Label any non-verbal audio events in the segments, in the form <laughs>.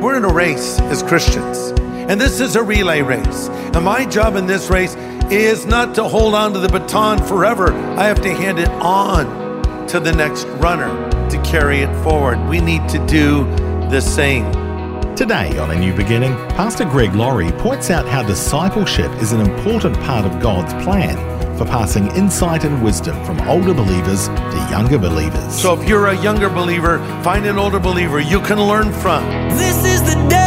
We're in a race as Christians, and this is a relay race. And my job in this race is not to hold on to the baton forever. I have to hand it on to the next runner to carry it forward. We need to do the same. Today on A New Beginning, Pastor Greg Laurie points out how discipleship is an important part of God's plan for passing insight and wisdom from older believers to younger believers. So if you're a younger believer, find an older believer you can learn from. This is the day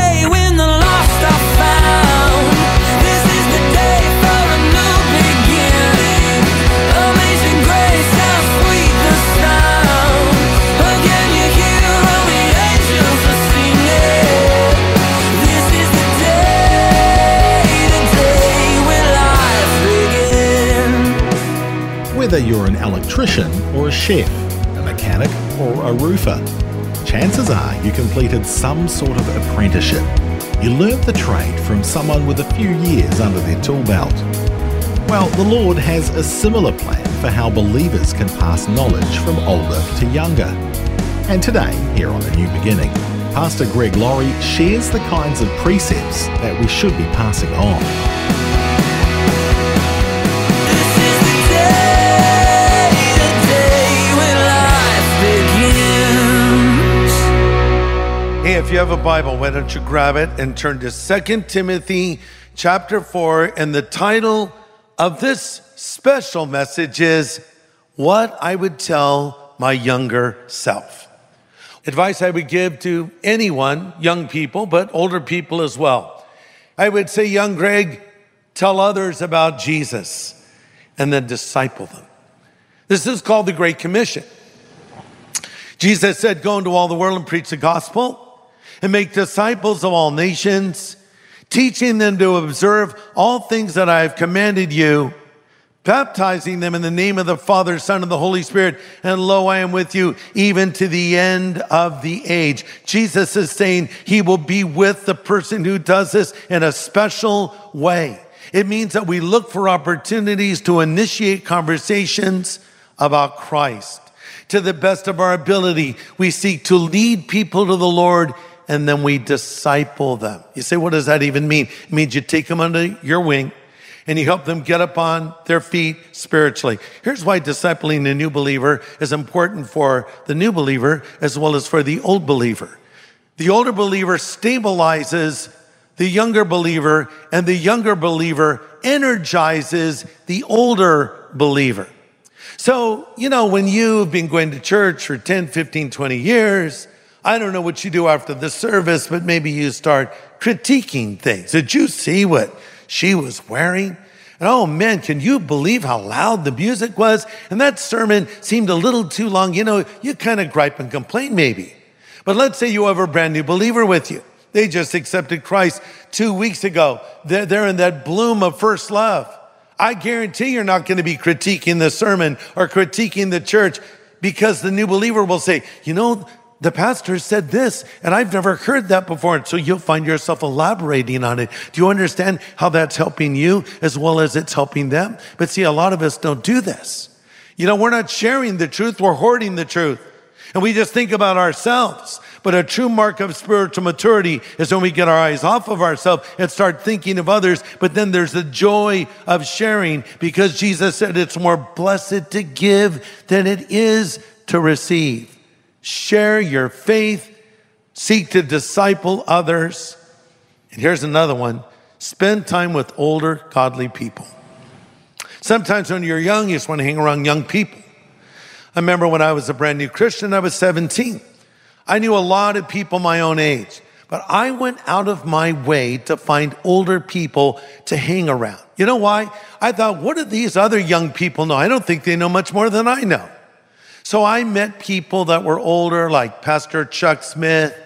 you're an electrician or a chef, a mechanic or a roofer, chances are you completed some sort of apprenticeship. You learnt the trade from someone with a few years under their tool belt. Well, the Lord has a similar plan for how believers can pass knowledge from older to younger. And today, here on A New Beginning, Pastor Greg Laurie shares the kinds of precepts that we should be passing on. If you have a Bible, why don't you grab it and turn to 2 Timothy chapter 4 and the title of this special message is What I Would Tell My Younger Self. Advice I would give to anyone, young people, but older people as well. I would say, young Greg, tell others about Jesus and then disciple them. This is called the Great Commission. Jesus said, Go into all the world and preach the gospel and make disciples of all nations, teaching them to observe all things that I have commanded you, baptizing them in the name of the Father, Son, and the Holy Spirit. And lo, I am with you even to the end of the age. Jesus is saying he will be with the person who does this in a special way. It means that we look for opportunities to initiate conversations about Christ. To the best of our ability, we seek to lead people to the Lord and then we disciple them. You say, what does that even mean? It means you take them under your wing and you help them get up on their feet spiritually. Here's why discipling a new believer is important for the new believer as well as for the old believer. The older believer stabilizes the younger believer, and the younger believer energizes the older believer. So, you know, when you've been going to church for 10, 15, 20 years, I don't know what you do after the service, but maybe you start critiquing things. Did you see what she was wearing? And oh man, can you believe how loud the music was? And that sermon seemed a little too long. You know, you kind of gripe and complain maybe. But let's say you have a brand new believer with you. They just accepted Christ two weeks ago. They're, they're in that bloom of first love. I guarantee you're not going to be critiquing the sermon or critiquing the church because the new believer will say, you know, the pastor said this, and I've never heard that before. And so you'll find yourself elaborating on it. Do you understand how that's helping you as well as it's helping them? But see, a lot of us don't do this. You know, we're not sharing the truth, we're hoarding the truth. And we just think about ourselves. But a true mark of spiritual maturity is when we get our eyes off of ourselves and start thinking of others. But then there's the joy of sharing because Jesus said it's more blessed to give than it is to receive. Share your faith, seek to disciple others. And here's another one spend time with older, godly people. Sometimes when you're young, you just want to hang around young people. I remember when I was a brand new Christian, I was 17. I knew a lot of people my own age, but I went out of my way to find older people to hang around. You know why? I thought, what do these other young people know? I don't think they know much more than I know. So I met people that were older, like Pastor Chuck Smith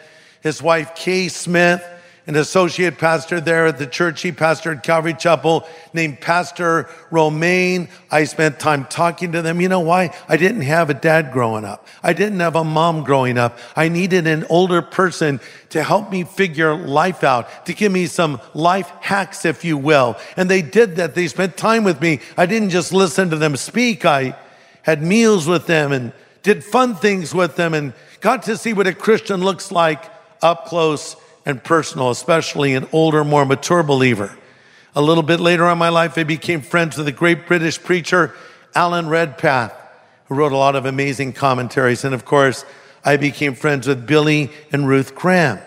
his wife Kay Smith, an associate pastor there at the church he pastored Calvary Chapel named Pastor Romaine. I spent time talking to them. You know why? I didn't have a dad growing up. I didn't have a mom growing up. I needed an older person to help me figure life out, to give me some life hacks, if you will. And they did that. They spent time with me. I didn't just listen to them speak. I had meals with them and did fun things with them and got to see what a Christian looks like up close and personal, especially an older, more mature believer. A little bit later in my life, I became friends with the great British preacher, Alan Redpath, who wrote a lot of amazing commentaries. And of course, I became friends with Billy and Ruth Graham.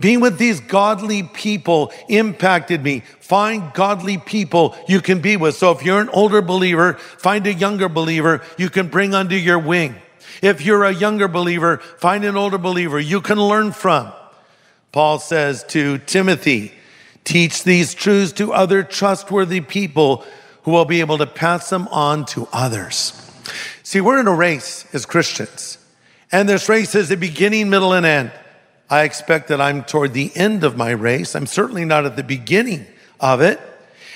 Being with these godly people impacted me. Find godly people you can be with. So if you're an older believer, find a younger believer you can bring under your wing. If you're a younger believer, find an older believer you can learn from. Paul says to Timothy, teach these truths to other trustworthy people who will be able to pass them on to others. See, we're in a race as Christians, and this race is a beginning, middle, and end. I expect that I'm toward the end of my race. I'm certainly not at the beginning of it.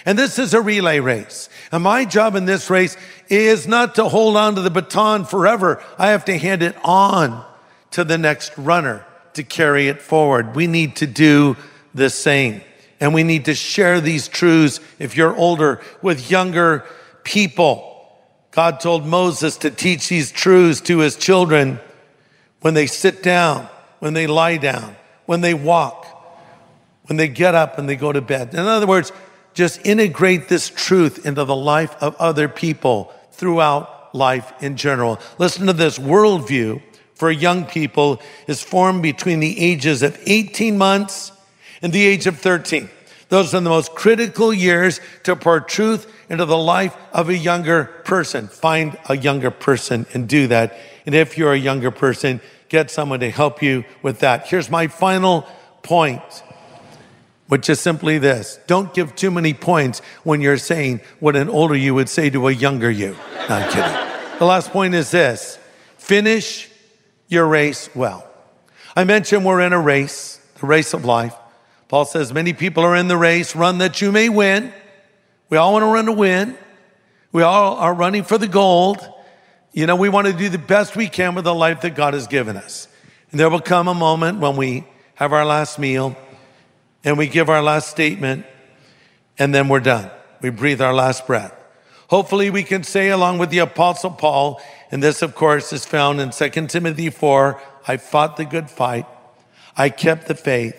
And this is a relay race. And my job in this race is not to hold on to the baton forever. I have to hand it on to the next runner to carry it forward. We need to do the same. And we need to share these truths, if you're older, with younger people. God told Moses to teach these truths to his children when they sit down, when they lie down, when they walk, when they get up and they go to bed. In other words, just integrate this truth into the life of other people throughout life in general. Listen to this worldview for young people is formed between the ages of 18 months and the age of 13. Those are the most critical years to pour truth into the life of a younger person. Find a younger person and do that. And if you're a younger person, get someone to help you with that. Here's my final point, which is simply this. Don't give too many points when you're saying what an older you would say to a younger you. No, I'm kidding. The last point is this. Finish your race well. I mentioned we're in a race, the race of life. Paul says many people are in the race, run that you may win. We all want to run to win. We all are running for the gold. You know, we want to do the best we can with the life that God has given us. And there will come a moment when we have our last meal and we give our last statement and then we're done. We breathe our last breath. Hopefully we can say along with the apostle Paul, and this, of course, is found in 2 Timothy 4 I fought the good fight. I kept the faith.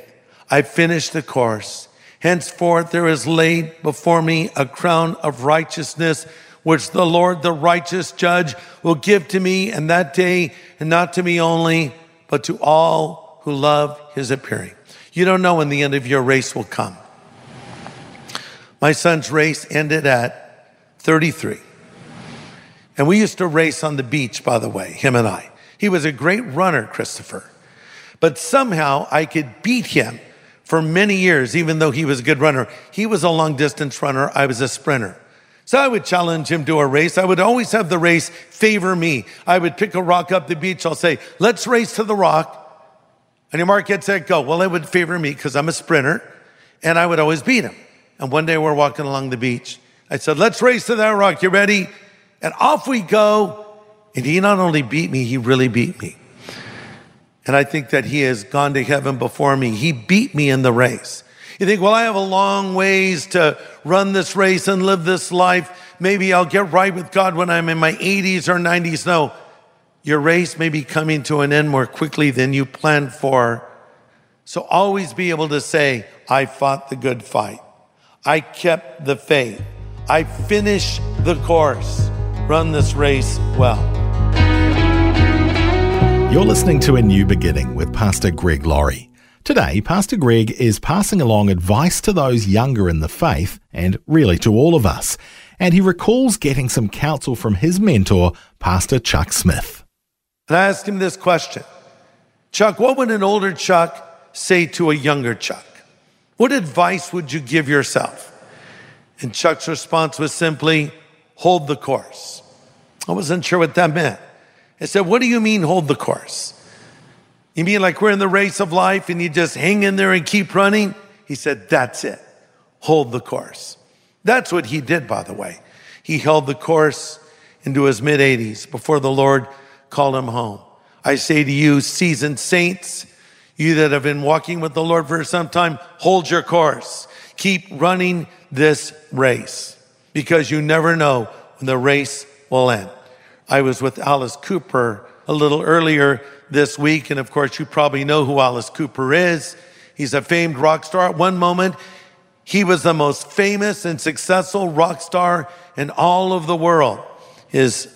I finished the course. Henceforth, there is laid before me a crown of righteousness, which the Lord, the righteous judge, will give to me in that day, and not to me only, but to all who love his appearing. You don't know when the end of your race will come. My son's race ended at 33. And we used to race on the beach, by the way, him and I. He was a great runner, Christopher. But somehow I could beat him for many years, even though he was a good runner. He was a long distance runner, I was a sprinter. So I would challenge him to a race. I would always have the race favor me. I would pick a rock up the beach. I'll say, let's race to the rock. And your mark gets set, go. Well, it would favor me because I'm a sprinter and I would always beat him. And one day we're walking along the beach. I said, let's race to that rock. You ready? And off we go. And he not only beat me, he really beat me. And I think that he has gone to heaven before me. He beat me in the race. You think, well, I have a long ways to run this race and live this life. Maybe I'll get right with God when I'm in my 80s or 90s. No, your race may be coming to an end more quickly than you planned for. So always be able to say, I fought the good fight. I kept the faith. I finished the course run this race well. You're listening to A New Beginning with Pastor Greg Laurie. Today, Pastor Greg is passing along advice to those younger in the faith and really to all of us. And he recalls getting some counsel from his mentor, Pastor Chuck Smith. And I asked him this question Chuck, what would an older Chuck say to a younger Chuck? What advice would you give yourself? And Chuck's response was simply, hold the course. I wasn't sure what that meant. I said, What do you mean hold the course? You mean like we're in the race of life and you just hang in there and keep running? He said, That's it. Hold the course. That's what he did, by the way. He held the course into his mid 80s before the Lord called him home. I say to you, seasoned saints, you that have been walking with the Lord for some time, hold your course. Keep running this race because you never know when the race will end. I was with Alice Cooper a little earlier this week, and of course, you probably know who Alice Cooper is. He's a famed rock star. At one moment, he was the most famous and successful rock star in all of the world. His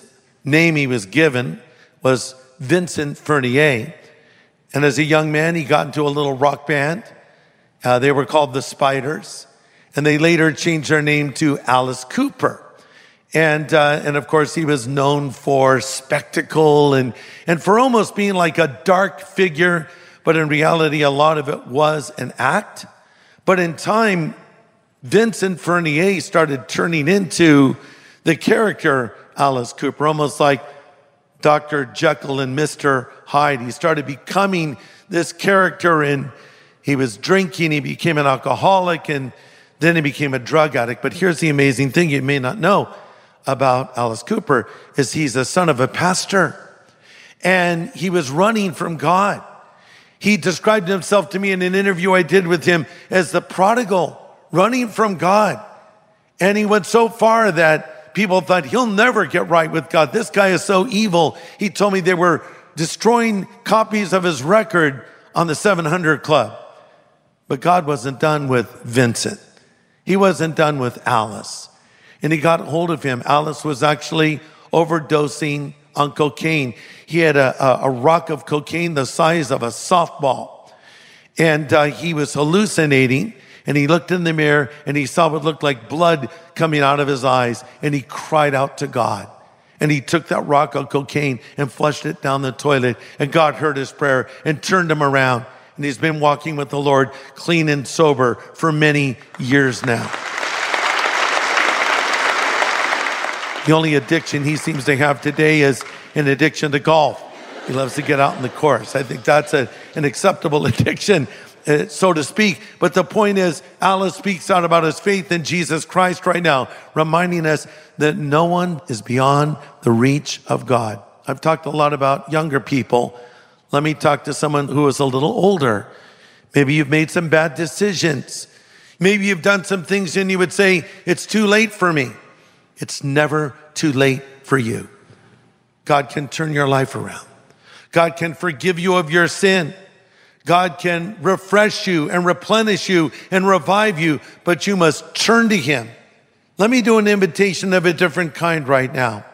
name he was given was Vincent Furnier. And as a young man, he got into a little rock band. Uh, they were called the Spiders. And they later changed their name to Alice Cooper. And, uh, and of course, he was known for spectacle and, and for almost being like a dark figure. But in reality, a lot of it was an act. But in time, Vincent Furnier started turning into the character Alice Cooper, almost like Dr. Jekyll and Mr. Hyde. He started becoming this character and he was drinking, he became an alcoholic, and then he became a drug addict. But here's the amazing thing you may not know about Alice Cooper is he's the son of a pastor and he was running from God. He described himself to me in an interview I did with him as the prodigal running from God. And he went so far that people thought he'll never get right with God. This guy is so evil. He told me they were destroying copies of his record on the 700 Club. But God wasn't done with Vincent. He wasn't done with Alice. And he got hold of him. Alice was actually overdosing on cocaine. He had a, a, a rock of cocaine the size of a softball. And uh, he was hallucinating. And he looked in the mirror and he saw what looked like blood coming out of his eyes. And he cried out to God. And he took that rock of cocaine and flushed it down the toilet. And God heard his prayer and turned him around. And he's been walking with the Lord clean and sober for many years now. The only addiction he seems to have today is an addiction to golf. He loves to get out in the course. I think that's a, an acceptable <laughs> addiction, uh, so to speak. But the point is, Alice speaks out about his faith in Jesus Christ right now, reminding us that no one is beyond the reach of God. I've talked a lot about younger people. Let me talk to someone who is a little older. Maybe you've made some bad decisions. Maybe you've done some things and you would say, It's too late for me. It's never too late for you. God can turn your life around. God can forgive you of your sin. God can refresh you and replenish you and revive you, but you must turn to Him. Let me do an invitation of a different kind right now.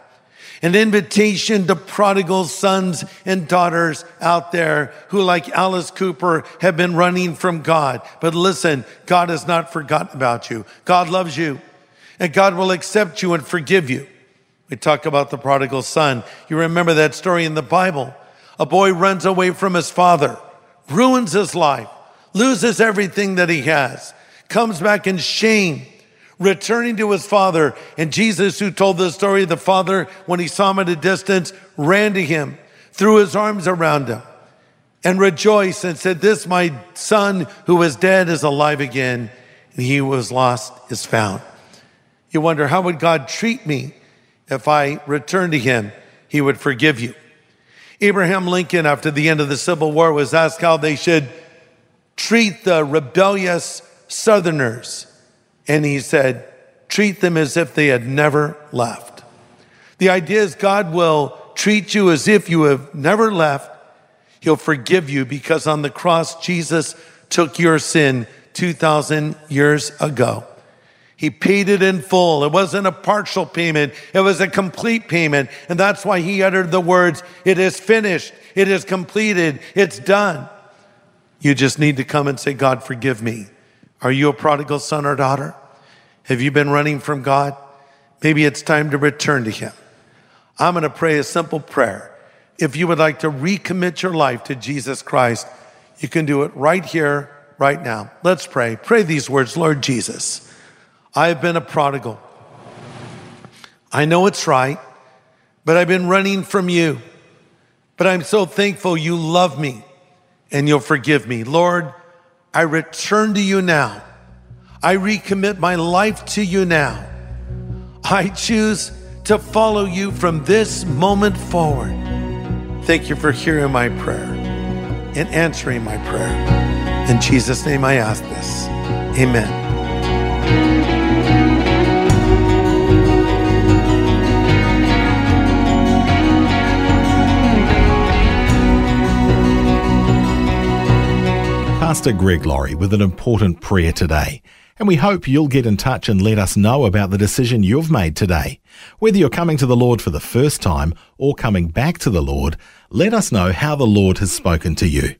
An invitation to prodigal sons and daughters out there who, like Alice Cooper, have been running from God. But listen, God has not forgotten about you. God loves you and God will accept you and forgive you. We talk about the prodigal son. You remember that story in the Bible. A boy runs away from his father, ruins his life, loses everything that he has, comes back in shame, returning to his father. And Jesus, who told the story, of the father, when he saw him at a distance, ran to him, threw his arms around him, and rejoiced and said, This, my son who was dead, is alive again, and he was lost is found. You wonder, how would God treat me if I return to him? He would forgive you. Abraham Lincoln, after the end of the Civil War, was asked how they should treat the rebellious Southerners. And he said, treat them as if they had never left. The idea is God will treat you as if you have never left. He'll forgive you because on the cross, Jesus took your sin 2,000 years ago. He paid it in full. It wasn't a partial payment. It was a complete payment. And that's why he uttered the words, it is finished. It is completed. It's done. You just need to come and say, God, forgive me. Are you a prodigal son or daughter? Have you been running from God? Maybe it's time to return to him. I'm going to pray a simple prayer. If you would like to recommit your life to Jesus Christ, you can do it right here, right now. Let's pray. Pray these words, Lord Jesus. I have been a prodigal. I know it's right, but I've been running from you. But I'm so thankful you love me and you'll forgive me. Lord, I return to you now. I recommit my life to you now. I choose to follow you from this moment forward. Thank you for hearing my prayer and answering my prayer. In Jesus' name I ask this. Amen. Pastor Greg Laurie with an important prayer today. And we hope you'll get in touch and let us know about the decision you've made today. Whether you're coming to the Lord for the first time or coming back to the Lord, let us know how the Lord has spoken to you.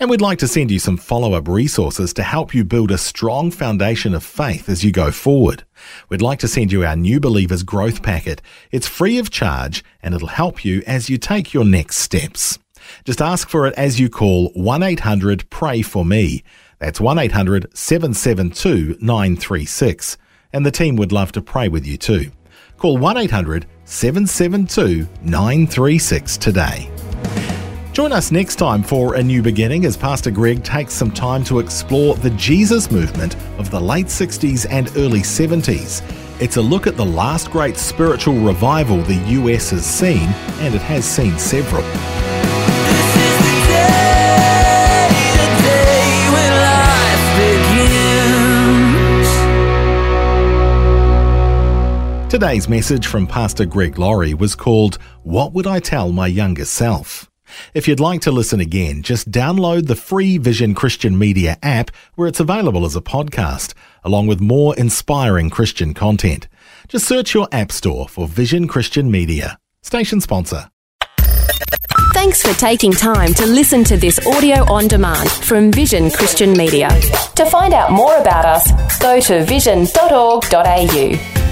And we'd like to send you some follow up resources to help you build a strong foundation of faith as you go forward. We'd like to send you our New Believers Growth Packet. It's free of charge and it'll help you as you take your next steps. Just ask for it as you call 1 800 Pray For Me. That's 1 800 772 936. And the team would love to pray with you too. Call 1 800 772 936 today. Join us next time for a new beginning as Pastor Greg takes some time to explore the Jesus movement of the late 60s and early 70s. It's a look at the last great spiritual revival the US has seen, and it has seen several. Today's message from Pastor Greg Laurie was called What Would I Tell My Younger Self? If you'd like to listen again, just download the free Vision Christian Media app where it's available as a podcast, along with more inspiring Christian content. Just search your app store for Vision Christian Media. Station sponsor. Thanks for taking time to listen to this audio on demand from Vision Christian Media. To find out more about us, go to vision.org.au.